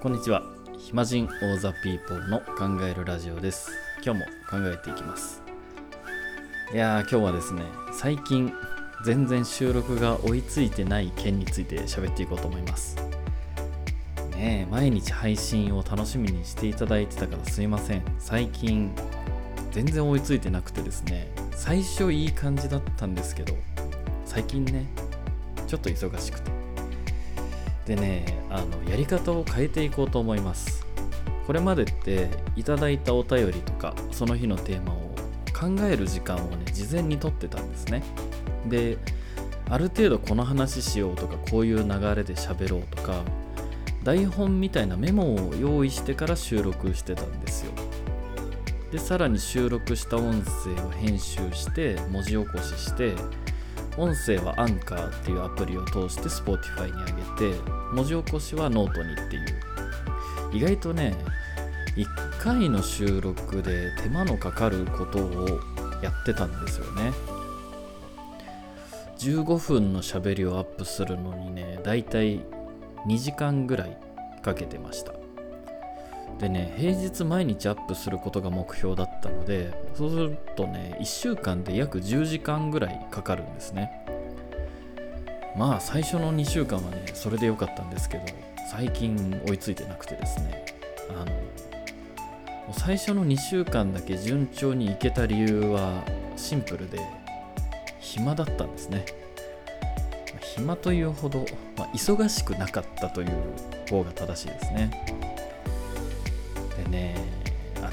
こんにちは。暇人オーザピーポーの考えるラジオです。今日も考えていきます。いやー今日はですね最近全然収録が追いついてない件について喋っていこうと思います。ねえ毎日配信を楽しみにしていただいてたからすいません。最近全然追いついてなくてですね最初いい感じだったんですけど最近ねちょっと忙しくて。でねあのやり方を変えていこうと思います。これまでっていただいたお便りとかその日のテーマを考える時間をね事前にとってたんですね。である程度この話しようとかこういう流れで喋ろうとか台本みたいなメモを用意してから収録してたんですよ。でさらに収録した音声を編集して文字起こしして音声はアンカーっていうアプリを通して Spotify に上げて文字起こしはノートにっていう。意外とね1回の収録で手間のかかることをやってたんですよね。15分の喋りをアップするのにねだいたい2時間ぐらいかけてました。でね平日毎日アップすることが目標だったのでそうするとね1週間で約10時間ぐらいかかるんですね。まあ最初の2週間はねそれで良かったんですけど最近追いついてなくてですね。あの最初の2週間だけ順調にいけた理由はシンプルで暇だったんですね。暇というほど、まあ、忙しくなかったという方が正しいですね。でね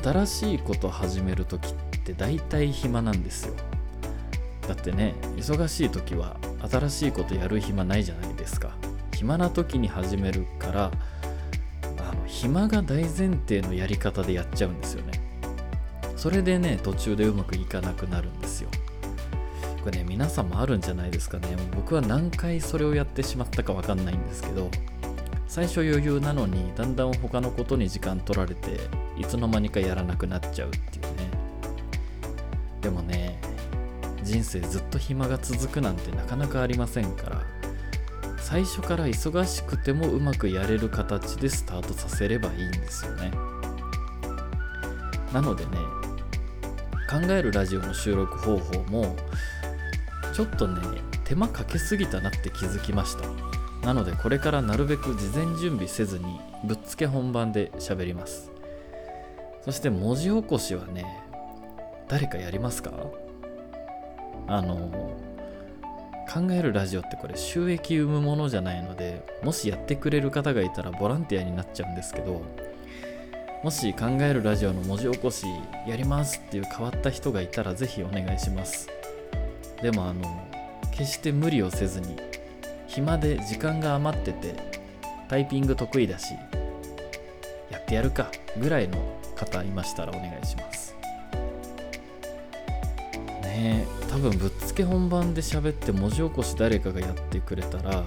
新しいこと始める時って大体暇なんですよ。だってね忙しい時は新しいことやる暇ないじゃないですか。暇な時に始めるからあの暇が大前提のやり方でやっちゃうんですよね。それでね途中でうまくいかなくなるんですよ。これね皆さんもあるんじゃないですかね。僕は何回それをやってしまったか分かんないんですけど最初余裕なのにだんだん他のことに時間取られていつの間にかやらなくなっちゃうっていうね。でもね人生ずっと暇が続くなんてなかなかありませんから最初から忙しくてもうまくやれる形でスタートさせればいいんですよね。なのでね考えるラジオの収録方法もちょっとね手間かけすぎたなって気づきました。なのでこれからなるべく事前準備せずにぶっつけ本番で喋ります。そして文字起こしはね誰かやりますか？あの考えるラジオってこれ収益生むものじゃないのでもしやってくれる方がいたらボランティアになっちゃうんですけどもし考えるラジオの文字起こしやりますっていう変わった人がいたらぜひお願いします。でもあの決して無理をせずに暇で時間が余っててタイピング得意だしやってやるかぐらいの方いましたらお願いします。ねえ多分ぶっつけ本番で喋って文字起こし誰かがやってくれたら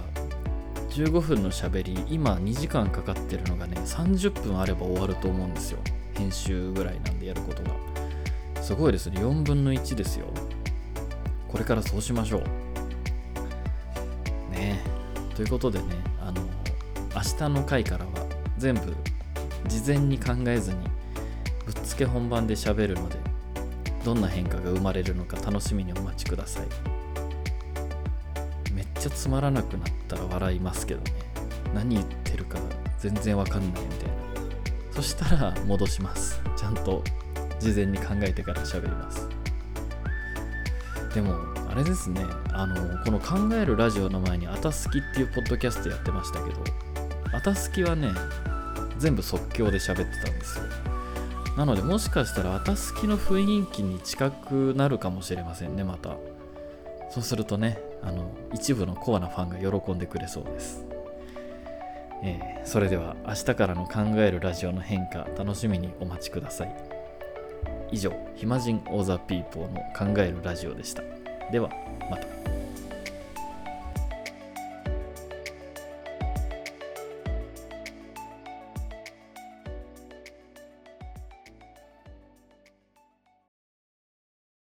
15分の喋り今2時間かかってるのがね30分あれば終わると思うんですよ。編集ぐらいなんでやることが。すごいですね。4分の1ですよ。これからそうしましょう。ね。ということでねあの明日の回からは全部事前に考えずにぶっつけ本番で喋るのでどんな変化が生まれるのか楽しみにお待ちください。めっちゃつまらなくなったら笑いますけどね。何言ってるか全然わかんないみたいな。そしたら戻します。ちゃんと事前に考えてから喋ります。でもあれですね。あのこの考えるラジオの前に「あたすき」っていうポッドキャストやってましたけどあたすきはね全部即興で喋ってたんですよ。なのでもしかしたらあたすきの雰囲気に近くなるかもしれませんねまた。そうするとねあの一部のコアなファンが喜んでくれそうです。えー、それでは明日からの考えるラジオの変化楽しみにお待ちください。以上暇人オーザピーポーの考えるラジオでした。ではまた。